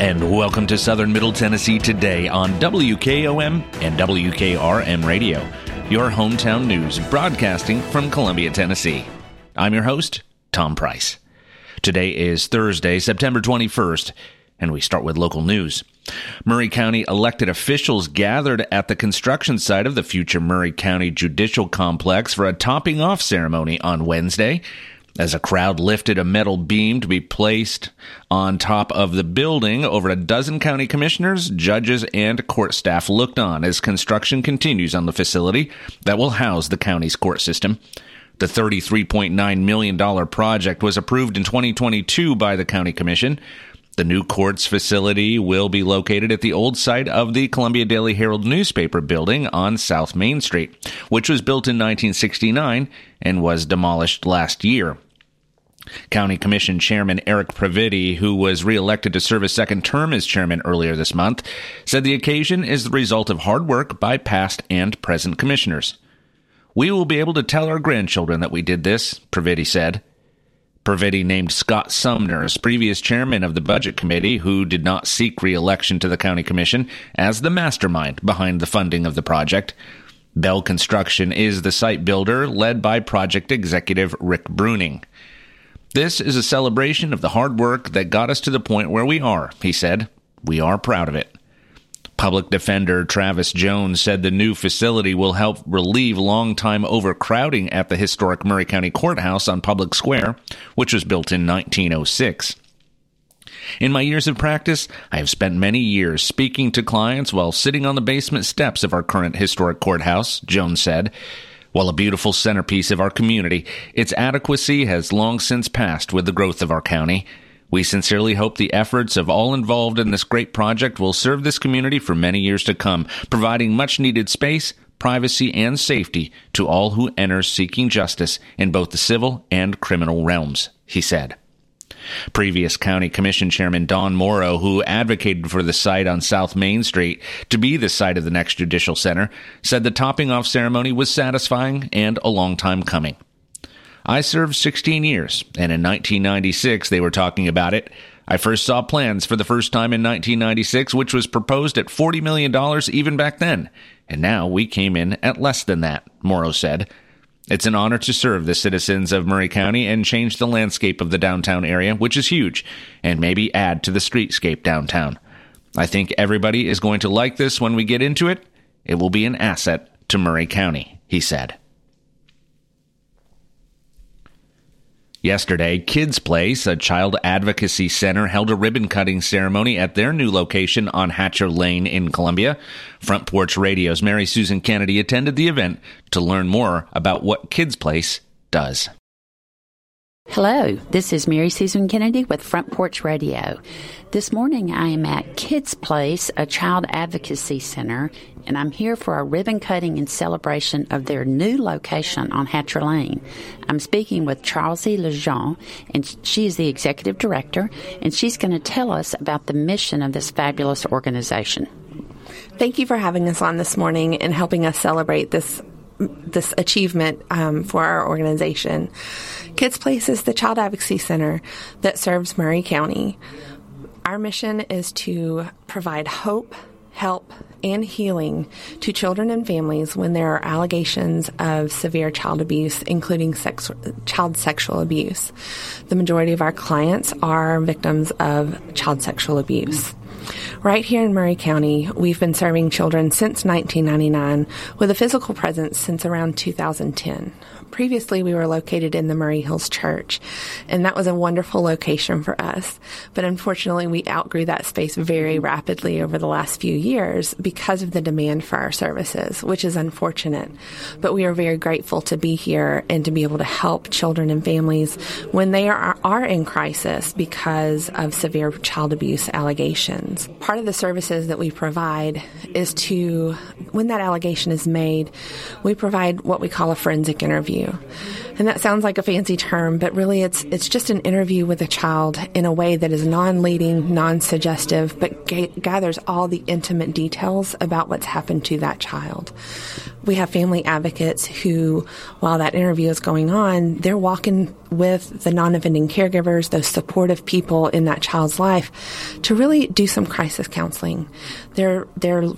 And welcome to Southern Middle Tennessee today on WKOM and WKRM Radio, your hometown news broadcasting from Columbia, Tennessee. I'm your host, Tom Price. Today is Thursday, September 21st, and we start with local news. Maury County elected officials gathered at the construction site of the future Maury County Judicial Complex for a topping off ceremony on Wednesday. As a crowd lifted a metal beam to be placed on top of the building, over a dozen county commissioners, judges, and court staff looked on as construction continues on the facility that will house the county's court system. The $33.9 million project was approved in 2022 by the County Commission. The new courts facility will be located at the old site of the Columbia Daily Herald newspaper building on South Main Street, which was built in 1969 and was demolished last year. County Commission Chairman Eric Previti, who was reelected to serve a second term as chairman earlier this month, said the occasion is the result of hard work by past and present commissioners. We will be able to tell our grandchildren that we did this, Previti said. Previti named Scott Sumner as previous chairman of the Budget Committee, who did not seek re-election to the County Commission, as the mastermind behind the funding of the project. Bell Construction is the site builder, led by project executive Rick Bruning. This is a celebration of the hard work that got us to the point where we are, he said. We are proud of it. Public Defender Travis Jones said the new facility will help relieve long-time overcrowding at the historic Maury County Courthouse on Public Square, which was built in 1906. In my years of practice, I have spent many years speaking to clients while sitting on the basement steps of our current historic courthouse, Jones said. While a beautiful centerpiece of our community, its adequacy has long since passed with the growth of our county. We sincerely hope the efforts of all involved in this great project will serve this community for many years to come, providing much needed space, privacy, and safety to all who enter seeking justice in both the civil and criminal realms, he said. Previous County Commission Chairman Don Morrow, who advocated for the site on South Main Street to be the site of the next judicial center, said the topping off ceremony was satisfying and a long time coming. I served 16 years, and in 1996 they were talking about it. I first saw plans for the first time in 1996, which was proposed at $40 million even back then. And now we came in at less than that, Morrow said. It's an honor to serve the citizens of Maury County and change the landscape of the downtown area, which is huge, and maybe add to the streetscape downtown. I think everybody is going to like this when we get into it. It will be an asset to Maury County, he said. Yesterday, Kids Place, a child advocacy center, held a ribbon cutting ceremony at their new location on Hatcher Lane in Columbia. Front Porch Radio's Mary Susan Kennedy attended the event to learn more about what Kids Place does. Hello, this is Mary Susan Kennedy with Front Porch Radio. This morning I am at Kids Place, a child advocacy center, and I'm here for a ribbon cutting in celebration of their new location on Hatcher Lane. I'm speaking with Charlesie Lejean, and she is the executive director, and she's going to tell us about the mission of this fabulous organization. Thank you for having us on this morning and helping us celebrate this this achievement um, for our organization. Kids Place is the child advocacy center that serves Maury County. Our mission is to provide hope, help, and healing to children and families when there are allegations of severe child abuse, including sex, child sexual abuse. The majority of our clients are victims of child sexual abuse. Right here in Maury County, we've been serving children since 1999 with a physical presence since around 2010 previously we were located in the Maury Hills Church, and that was a wonderful location for us. But unfortunately, we outgrew that space very rapidly over the last few years because of the demand for our services, which is unfortunate. But we are very grateful to be here and to be able to help children and families when they are, are in crisis because of severe child abuse allegations. Part of the services that we provide is to, when that allegation is made, we provide what we call a forensic interview interview. And that sounds like a fancy term, but really it's it's just an interview with a child in a way that is non-leading, non-suggestive, but ga- gathers all the intimate details about what's happened to that child. We have family advocates who, while that interview is going on, they're walking with the non-offending caregivers, those supportive people in that child's life, to really do some crisis counseling. They're they're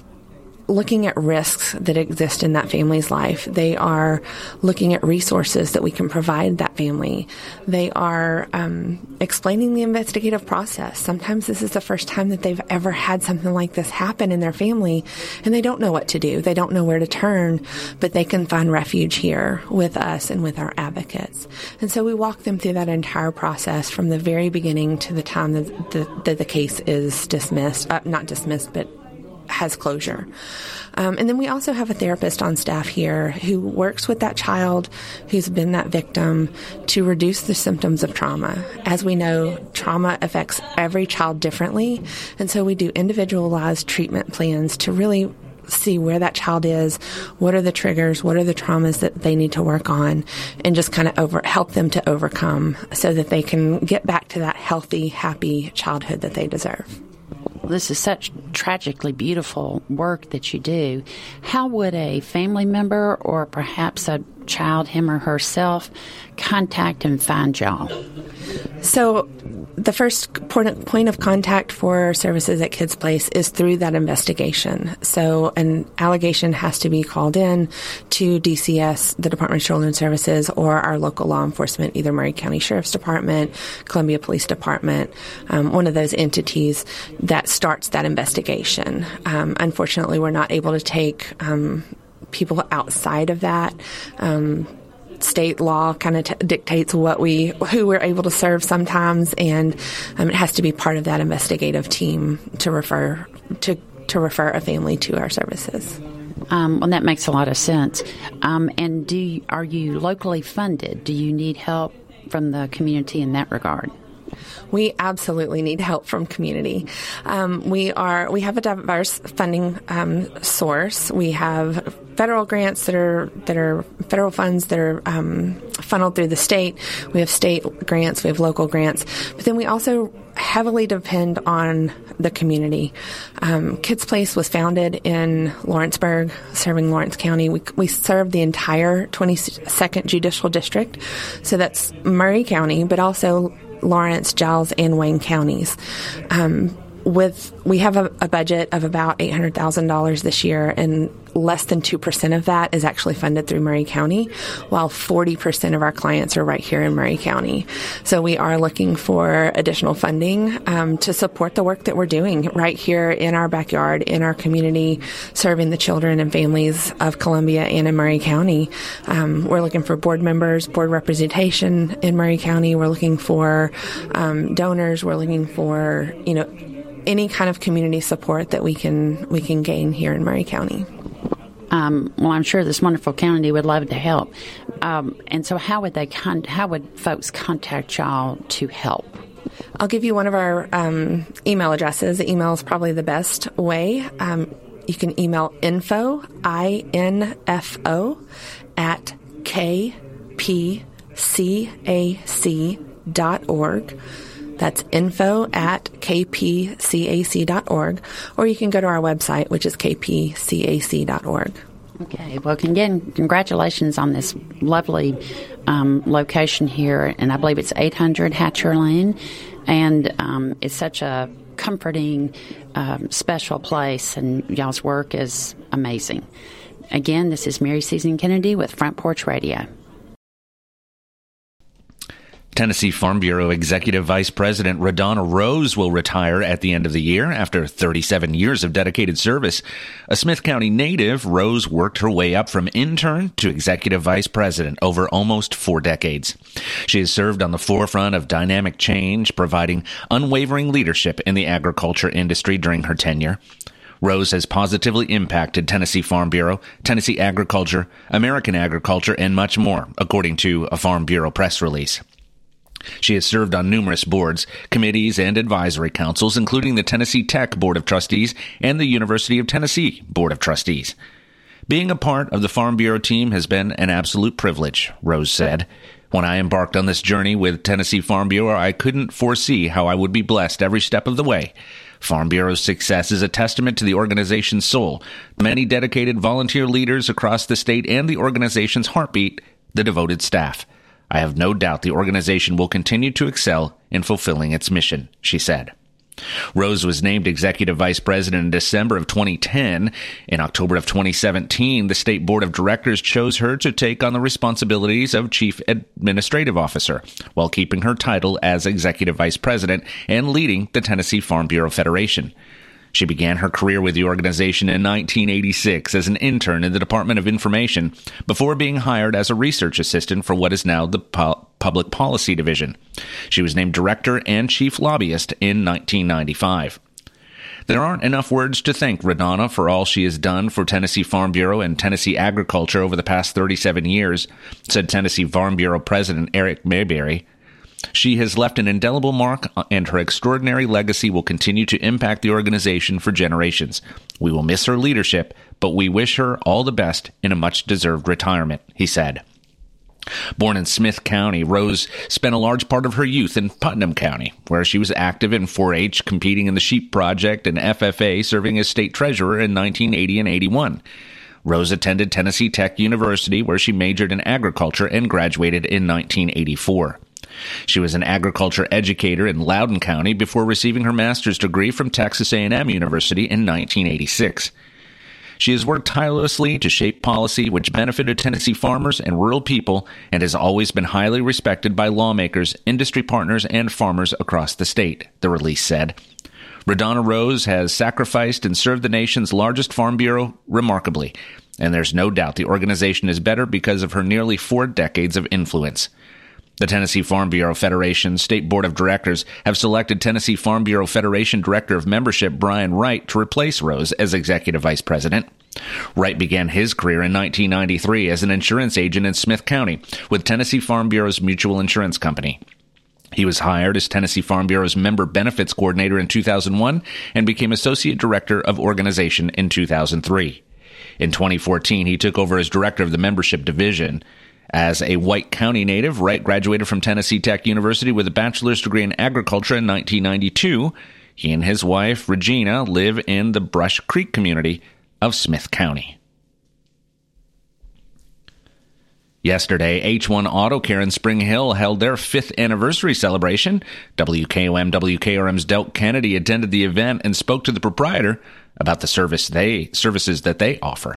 looking at risks that exist in that family's life. They are looking at resources that we can provide that family. They are um, explaining the investigative process. Sometimes this is the first time that they've ever had something like this happen in their family, and they don't know what to do. They don't know where to turn, but they can find refuge here with us and with our advocates. And so we walk them through that entire process from the very beginning to the time that the, that the case is dismissed, uh, not dismissed, but has closure. Um, and then we also have a therapist on staff here who works with that child who's been that victim to reduce the symptoms of trauma. As we know, trauma affects every child differently. And so we do individualized treatment plans to really see where that child is, what are the triggers, what are the traumas that they need to work on, and just kind of over help them to overcome so that they can get back to that healthy, happy childhood that they deserve this is such tragically beautiful work that you do. How would a family member or perhaps a child, him or herself, contact and find y'all? So, the first point of contact for services at Kids Place is through that investigation. So, an allegation has to be called in to DCS, the Department of Children's Services, or our local law enforcement, either Maury County Sheriff's Department, Columbia Police Department, um, one of those entities that starts that investigation. Um, unfortunately, we're not able to take um, people outside of that. Um, state law kind of t- dictates what we who we're able to serve sometimes, and um, it has to be part of that investigative team to refer to to refer a family to our services. Um, well, that makes a lot of sense. Um, and do you, are you locally funded? Do you need help from the community in that regard? We absolutely need help from community. Um, we are we have a diverse funding um, source. We have federal grants that are that are federal funds that are um, funneled through the state. We have state grants. We have local grants. But then we also heavily depend on the community. Um, Kids Place was founded in Lawrenceburg, serving Lawrence County. We, we serve the entire 22nd Judicial District, so that's Maury County, but also Lawrence, Giles, and Wayne counties. Um, with we have a, a budget of about eight hundred thousand dollars this year, and less than 2% of that is actually funded through Maury County, while 40% of our clients are right here in Maury County. So we are looking for additional funding um, to support the work that we're doing right here in our backyard, in our community, serving the children and families of Columbia and in Maury County. Um, we're looking for board members, board representation in Maury County. We're looking for um, donors. We're looking for, you know, any kind of community support that we can we can gain here in Maury County. Um, well, I'm sure this wonderful county would love to help. Um, and so, how would they con- how would folks contact y'all to help? I'll give you one of our um, email addresses. Email is probably the best way. Um, you can email info i n f o at kpcac dot org. That's info at kpcac.org, or you can go to our website, which is kpcac.org. Okay. Well, again, congratulations on this lovely um, location here, and I believe it's 800 Hatcher Lane, and um, it's such a comforting, um, special place, and y'all's work is amazing. Again, this is Mary Susan Kennedy with Front Porch Radio. Tennessee Farm Bureau Executive Vice President Rhedona Rose will retire at the end of the year after 37 years of dedicated service. A Smith County native, Rose worked her way up from intern to Executive Vice President over almost four decades. She has served on the forefront of dynamic change, providing unwavering leadership in the agriculture industry during her tenure. Rose has positively impacted Tennessee Farm Bureau, Tennessee agriculture, American agriculture, and much more, according to a Farm Bureau press release. She has served on numerous boards, committees, and advisory councils, including the Tennessee Tech Board of Trustees and the University of Tennessee Board of Trustees. Being a part of the Farm Bureau team has been an absolute privilege, Rose said. When I embarked on this journey with Tennessee Farm Bureau, I couldn't foresee how I would be blessed every step of the way. Farm Bureau's success is a testament to the organization's soul, many dedicated volunteer leaders across the state, and the organization's heartbeat, the devoted staff. I have no doubt the organization will continue to excel in fulfilling its mission, she said. Rose was named executive vice president in December of 2010. In October of 2017, the state board of directors chose her to take on the responsibilities of chief administrative officer while keeping her title as executive vice president and leading the Tennessee Farm Bureau Federation. She began her career with the organization in 1986 as an intern in the Department of Information before being hired as a research assistant for what is now the Public Policy Division. She was named director and chief lobbyist in 1995. There aren't enough words to thank Rhedona for all she has done for Tennessee Farm Bureau and Tennessee agriculture over the past 37 years, said Tennessee Farm Bureau President Eric Mayberry. She has left an indelible mark, uh, and her extraordinary legacy will continue to impact the organization for generations. We will miss her leadership, but we wish her all the best in a much deserved retirement, he said. Born in Smith County, Rose spent a large part of her youth in Putnam County, where she was active in 4 H, competing in the Sheep Project, and FFA, serving as state treasurer in 1980 and 81. Rose attended Tennessee Tech University, where she majored in agriculture and graduated in 1984. She was an agriculture educator in Loudon County before receiving her master's degree from Texas A&M University in 1986. She has worked tirelessly to shape policy which benefited Tennessee farmers and rural people and has always been highly respected by lawmakers, industry partners, and farmers across the state, the release said. Rhedona Rose has sacrificed and served the nation's largest farm bureau remarkably, and there's no doubt the organization is better because of her nearly four decades of influence. The Tennessee Farm Bureau Federation State Board of Directors have selected Tennessee Farm Bureau Federation Director of Membership Brian Wright to replace Rose as Executive Vice President. Wright began his career in 1993 as an insurance agent in Smith County with Tennessee Farm Bureau's Mutual Insurance Company. He was hired as Tennessee Farm Bureau's member benefits coordinator in 2001 and became associate director of organization in 2003. In 2014, he took over as director of the membership division. As a White County native, Wright graduated from Tennessee Tech University with a bachelor's degree in agriculture in 1992. He and his wife, Regina, live in the Brush Creek community of Smith County. Yesterday, H1 Auto Care in Spring Hill held their fifth anniversary celebration. WKOM WKRM's Delk Kennedy attended the event and spoke to the proprietor about the service they services that they offer.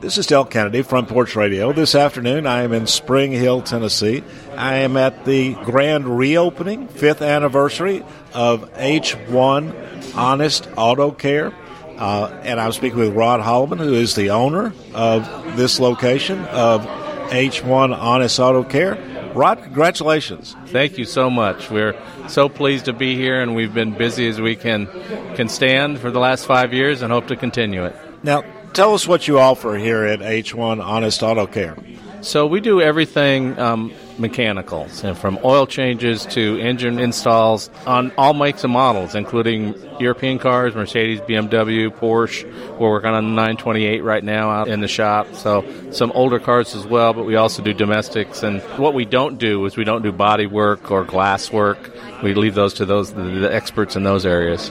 This is Del Kennedy, Front Porch Radio. This afternoon, I am in Spring Hill, Tennessee. I am at the grand reopening, fifth anniversary of H1 Honest Auto Care. Uh, and I'm speaking with Rod Holloman, who is the owner of this location of H1 Honest Auto Care. Rod, congratulations. Thank you so much. We're so pleased to be here, and we've been busy as we can, can stand for the last five years and hope to continue it. Now, tell us what you offer here at H1 Honest Auto Care. So we do everything um, mechanical, so from oil changes to engine installs on all makes and models, including European cars, Mercedes, BMW, Porsche. We're working on the 928 right now out in the shop. So some older cars as well, but we also do domestics. And what we don't do is we don't do body work or glass work. We leave those to those the experts in those areas.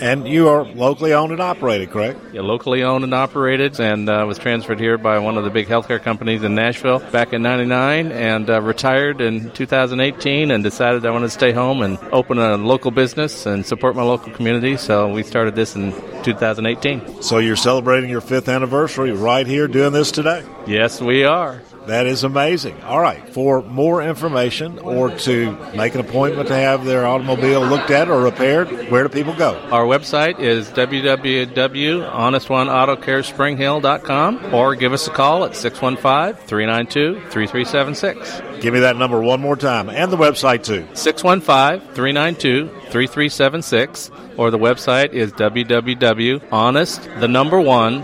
And you are locally owned and operated, correct? Yeah, locally owned and operated, and uh, was transferred here by one of the big healthcare companies in Nashville back in '99, and uh, retired in 2018, and decided I wanted to stay home and open a local business and support my local community. So we started this in 2018. So you're celebrating your fifth anniversary right here doing this today? Yes, we are. That is amazing. All right. For more information or to make an appointment to have their automobile looked at or repaired, where do people go? Our website is www.honest1autocarespringhill.com or give us a call at 615 392 3376. Give me that number one more time and the website too. 615 392 3376 or the website is www.honest, the number one,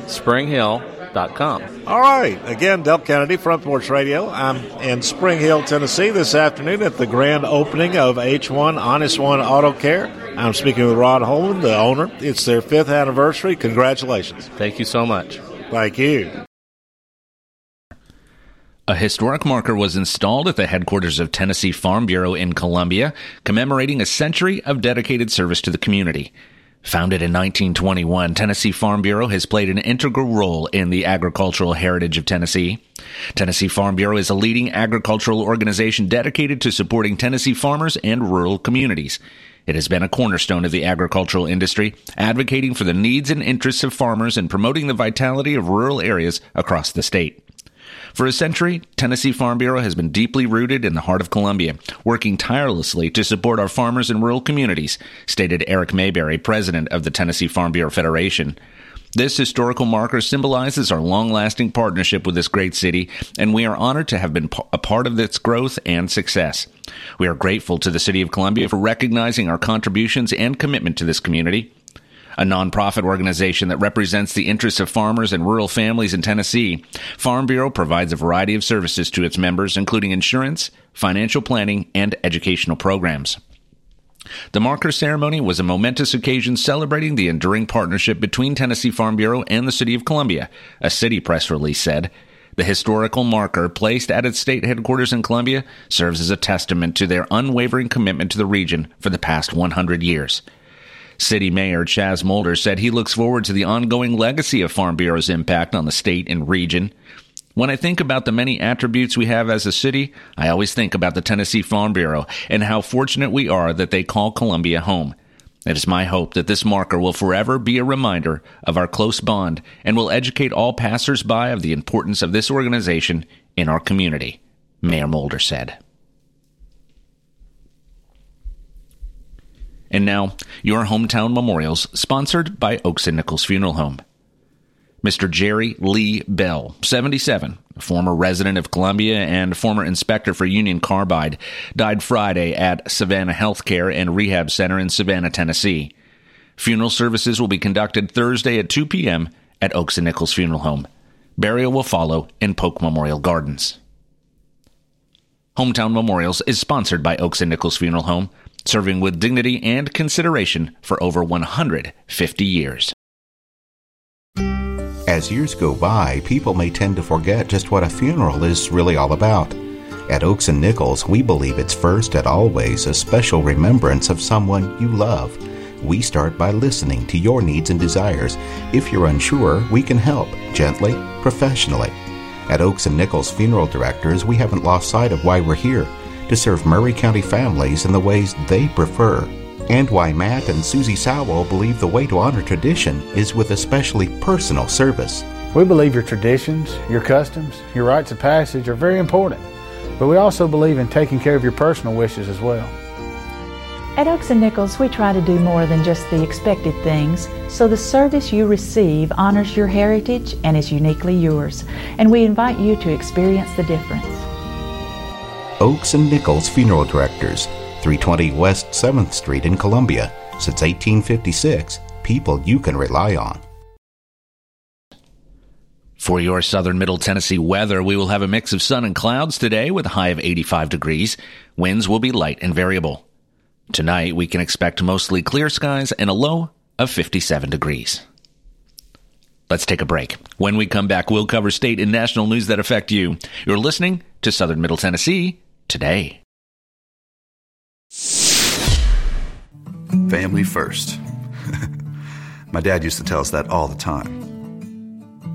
springhill.com. All right. Again, Del Kennedy, Front Porch Radio. I'm in Spring Hill, Tennessee this afternoon at the grand opening of H1 Honest One Auto Care. I'm speaking with Rod Holman, the owner. It's their fifth anniversary. Congratulations. Thank you so much. Thank you. A historic marker was installed at the headquarters of Tennessee Farm Bureau in Columbia, commemorating a century of dedicated service to the community. Founded in 1921, Tennessee Farm Bureau has played an integral role in the agricultural heritage of Tennessee. Tennessee Farm Bureau is a leading agricultural organization dedicated to supporting Tennessee farmers and rural communities. It has been a cornerstone of the agricultural industry, advocating for the needs and interests of farmers and promoting the vitality of rural areas across the state. For a century, Tennessee Farm Bureau has been deeply rooted in the heart of Columbia, working tirelessly to support our farmers and rural communities, stated Eric Mayberry, president of the Tennessee Farm Bureau Federation. This historical marker symbolizes our long lasting partnership with this great city, and we are honored to have been a part of its growth and success. We are grateful to the City of Columbia for recognizing our contributions and commitment to this community a nonprofit organization that represents the interests of farmers and rural families in Tennessee. Farm Bureau provides a variety of services to its members, including insurance, financial planning, and educational programs. The marker ceremony was a momentous occasion celebrating the enduring partnership between Tennessee Farm Bureau and the City of Columbia, a city press release said. The historical marker placed at its state headquarters in Columbia serves as a testament to their unwavering commitment to the region for the past 100 years. City Mayor Chaz Molder said he looks forward to the ongoing legacy of Farm Bureau's impact on the state and region. When I think about the many attributes we have as a city, I always think about the Tennessee Farm Bureau and how fortunate we are that they call Columbia home. It is my hope that this marker will forever be a reminder of our close bond and will educate all passersby of the importance of this organization in our community, Mayor Molder said. And now, your hometown memorials, sponsored by Oakes and Nichols Funeral Home. Mr. Jerry Lee Bell, 77, former resident of Columbia and former inspector for Union Carbide, died Friday at Savannah Healthcare and Rehab Center in Savannah, Tennessee. Funeral services will be conducted Thursday at 2 p.m. at Oakes and Nichols Funeral Home. Burial will follow in Polk Memorial Gardens. Hometown Memorials is sponsored by Oakes and Nichols Funeral Home serving with dignity and consideration for over 150 years. As years go by, people may tend to forget just what a funeral is really all about. At Oakes and Nichols, we believe it's first and always a special remembrance of someone you love. We start by listening to your needs and desires. If you're unsure, we can help gently, professionally. At Oakes and Nichols Funeral Directors, we haven't lost sight of why we're here to serve Maury County families in the ways they prefer, and why Matt and Susie Sowell believe the way to honor tradition is with especially personal service. We believe your traditions, your customs, your rites of passage are very important, but we also believe in taking care of your personal wishes as well. At Oakes and Nichols, we try to do more than just the expected things, so the service you receive honors your heritage and is uniquely yours, and we invite you to experience the difference. Oakes and Nichols Funeral Directors, 320 West 7th Street in Columbia. Since 1856, people you can rely on. For your southern middle Tennessee weather, we will have a mix of sun and clouds today with a high of 85 degrees. Winds will be light and variable. Tonight, we can expect mostly clear skies and a low of 57 degrees. Let's take a break. When we come back, we'll cover state and national news that affect you. You're listening to Southern Middle Tennessee today. Family first. My dad used to tell us that all the time.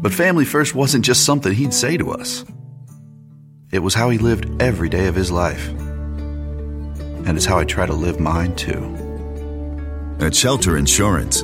But family first wasn't just something he'd say to us, it was how he lived every day of his life. And it's how I try to live mine too. At Shelter Insurance,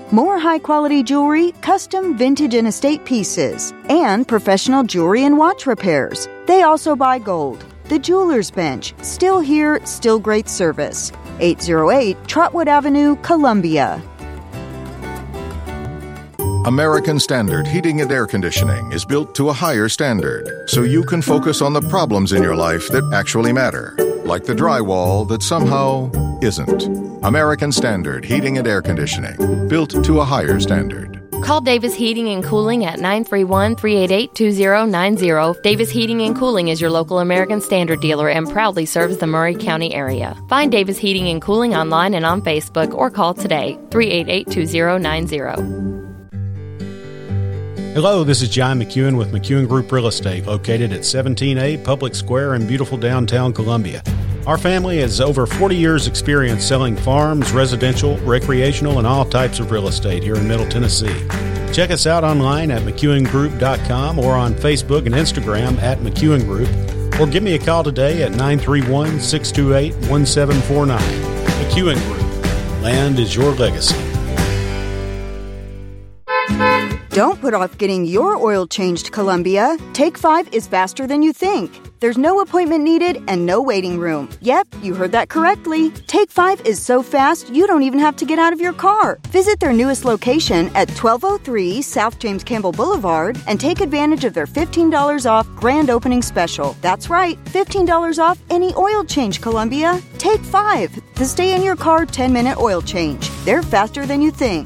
More high quality jewelry, custom vintage and estate pieces, and professional jewelry and watch repairs. They also buy gold. The Jeweler's Bench, still here, still great service. 808 Trotwood Avenue, Columbia. American Standard Heating and Air Conditioning is built to a higher standard so you can focus on the problems in your life that actually matter, like the drywall that somehow isn't. American Standard Heating and Air Conditioning, built to a higher standard. Call Davis Heating and Cooling at 931 388 2090. Davis Heating and Cooling is your local American Standard dealer and proudly serves the Maury County area. Find Davis Heating and Cooling online and on Facebook or call today 388 2090. Hello, this is John McEwen with McEwen Group Real Estate, located at 17A Public Square in beautiful downtown Columbia. Our family has over 40 years' experience selling farms, residential, recreational, and all types of real estate here in Middle Tennessee. Check us out online at McEwenGroup.com or on Facebook and Instagram at McEwen Group, or give me a call today at 931 628 1749. McEwen Group. Land is your legacy. Don't put off getting your oil changed, Columbia. Take 5 is faster than you think. There's no appointment needed and no waiting room. Yep, you heard that correctly. Take 5 is so fast you don't even have to get out of your car. Visit their newest location at 1203 South James Campbell Boulevard and take advantage of their $15 off grand opening special. That's right, $15 off any oil change, Columbia. Take 5. The stay in your car 10 minute oil change. They're faster than you think.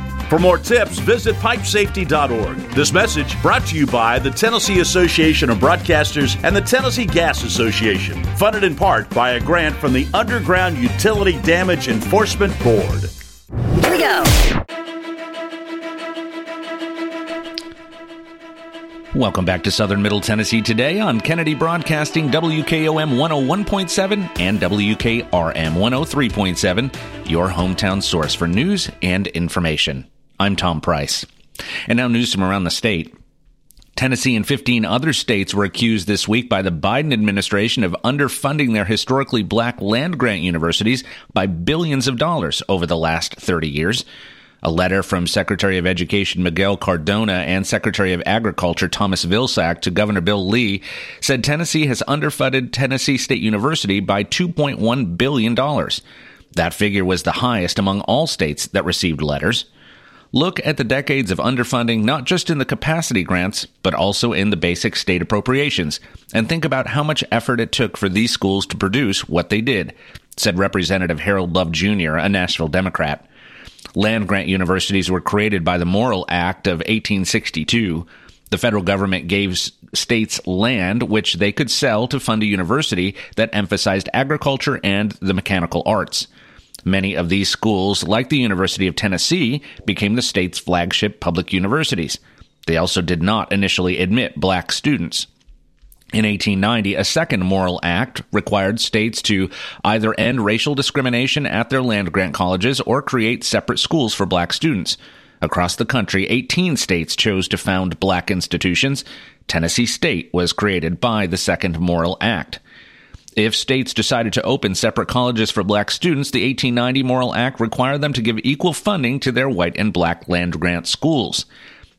For more tips, visit pipesafety.org. This message brought to you by the Tennessee Association of Broadcasters and the Tennessee Gas Association, funded in part by a grant from the Underground Utility Damage Enforcement Board. Here we go. Welcome back to Southern Middle Tennessee today on Kennedy Broadcasting WKOM 101.7 and WKRM 103.7, your hometown source for news and information. I'm Tom Price. And now news from around the state. Tennessee and 15 other states were accused this week by the Biden administration of underfunding their historically black land grant universities by billions of dollars over the last 30 years. A letter from Secretary of Education Miguel Cardona and Secretary of Agriculture Thomas Vilsack to Governor Bill Lee said Tennessee has underfunded Tennessee State University by $2.1 billion. That figure was the highest among all states that received letters. Look at the decades of underfunding not just in the capacity grants, but also in the basic state appropriations, and think about how much effort it took for these schools to produce what they did, said Representative Harold Love Jr., a Nashville Democrat. Land grant universities were created by the Morrill Act of 1862. The federal government gave states land which they could sell to fund a university that emphasized agriculture and the mechanical arts. Many of these schools, like the University of Tennessee, became the state's flagship public universities. They also did not initially admit black students. In 1890, a second Morrill Act required states to either end racial discrimination at their land grant colleges or create separate schools for black students. Across the country, 18 states chose to found black institutions. Tennessee State was created by the second Morrill Act. If states decided to open separate colleges for black students, the 1890 Morrill Act required them to give equal funding to their white and black land grant schools.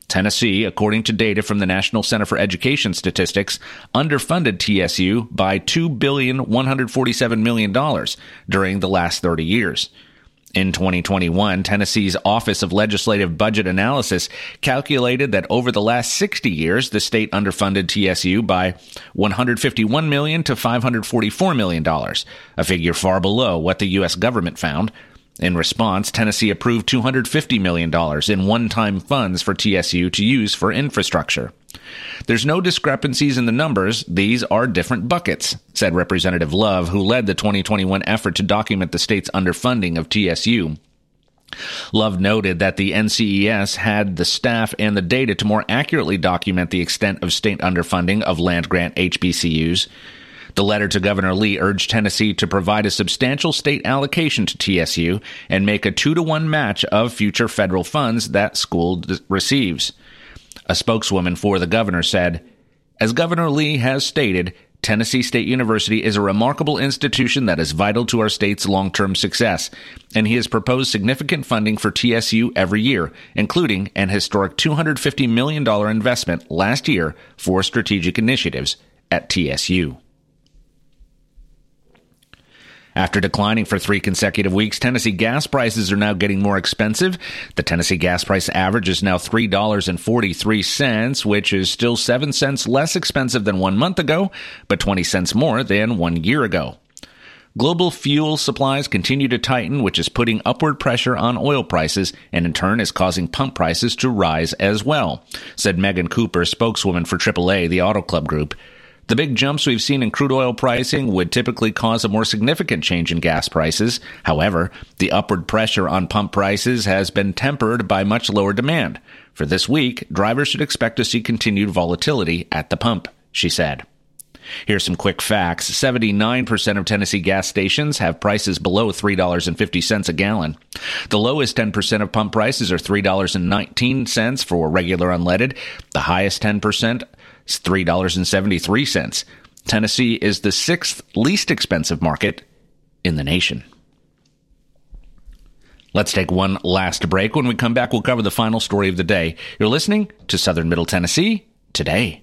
Tennessee, according to data from the National Center for Education Statistics, underfunded TSU by $2,147 million during the last 30 years. In 2021, Tennessee's Office of Legislative Budget Analysis calculated that over the last 60 years, the state underfunded TSU by 151 million to 544 million dollars, a figure far below what the US government found. In response, Tennessee approved $250 million in one time funds for TSU to use for infrastructure. There's no discrepancies in the numbers. These are different buckets, said Representative Love, who led the 2021 effort to document the state's underfunding of TSU. Love noted that the NCES had the staff and the data to more accurately document the extent of state underfunding of land grant HBCUs. The letter to Governor Lee urged Tennessee to provide a substantial state allocation to TSU and make a two to one match of future federal funds that school d- receives. A spokeswoman for the governor said, As Governor Lee has stated, Tennessee State University is a remarkable institution that is vital to our state's long term success, and he has proposed significant funding for TSU every year, including an historic $250 million investment last year for strategic initiatives at TSU. After declining for three consecutive weeks, Tennessee gas prices are now getting more expensive. The Tennessee gas price average is now $3.43, which is still 7 cents less expensive than one month ago, but 20 cents more than one year ago. Global fuel supplies continue to tighten, which is putting upward pressure on oil prices and in turn is causing pump prices to rise as well, said Megan Cooper, spokeswoman for AAA, the Auto Club Group. The big jumps we've seen in crude oil pricing would typically cause a more significant change in gas prices. However, the upward pressure on pump prices has been tempered by much lower demand. For this week, drivers should expect to see continued volatility at the pump, she said. Here's some quick facts 79% of Tennessee gas stations have prices below $3.50 a gallon. The lowest 10% of pump prices are $3.19 for regular unleaded. The highest 10% is $3.73. Tennessee is the sixth least expensive market in the nation. Let's take one last break. When we come back, we'll cover the final story of the day. You're listening to Southern Middle Tennessee today.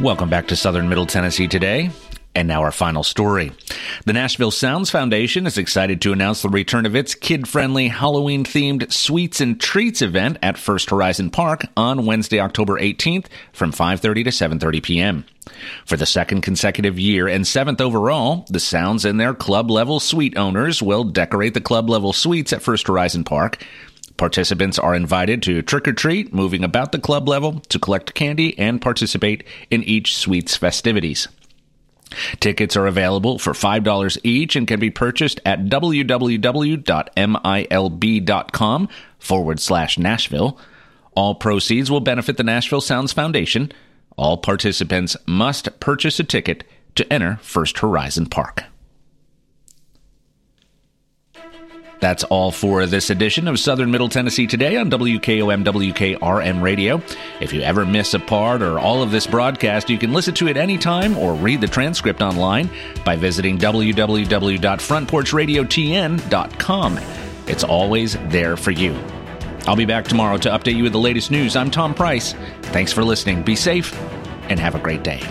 Welcome back to Southern Middle Tennessee today. And now our final story. The Nashville Sounds Foundation is excited to announce the return of its kid-friendly Halloween-themed Sweets and Treats event at First Horizon Park on Wednesday, October 18th from 5:30 to 7:30 p.m. For the second consecutive year and seventh overall, the Sounds and their club-level suite owners will decorate the club-level suites at First Horizon Park. Participants are invited to trick or treat, moving about the club level to collect candy and participate in each suite's festivities. Tickets are available for $5 each and can be purchased at www.milb.com forward slash Nashville. All proceeds will benefit the Nashville Sounds Foundation. All participants must purchase a ticket to enter First Horizon Park. That's all for this edition of Southern Middle Tennessee Today on WKOM WKRM Radio. If you ever miss a part or all of this broadcast, you can listen to it anytime or read the transcript online by visiting www.frontporchradiotn.com. It's always there for you. I'll be back tomorrow to update you with the latest news. I'm Tom Price. Thanks for listening. Be safe and have a great day.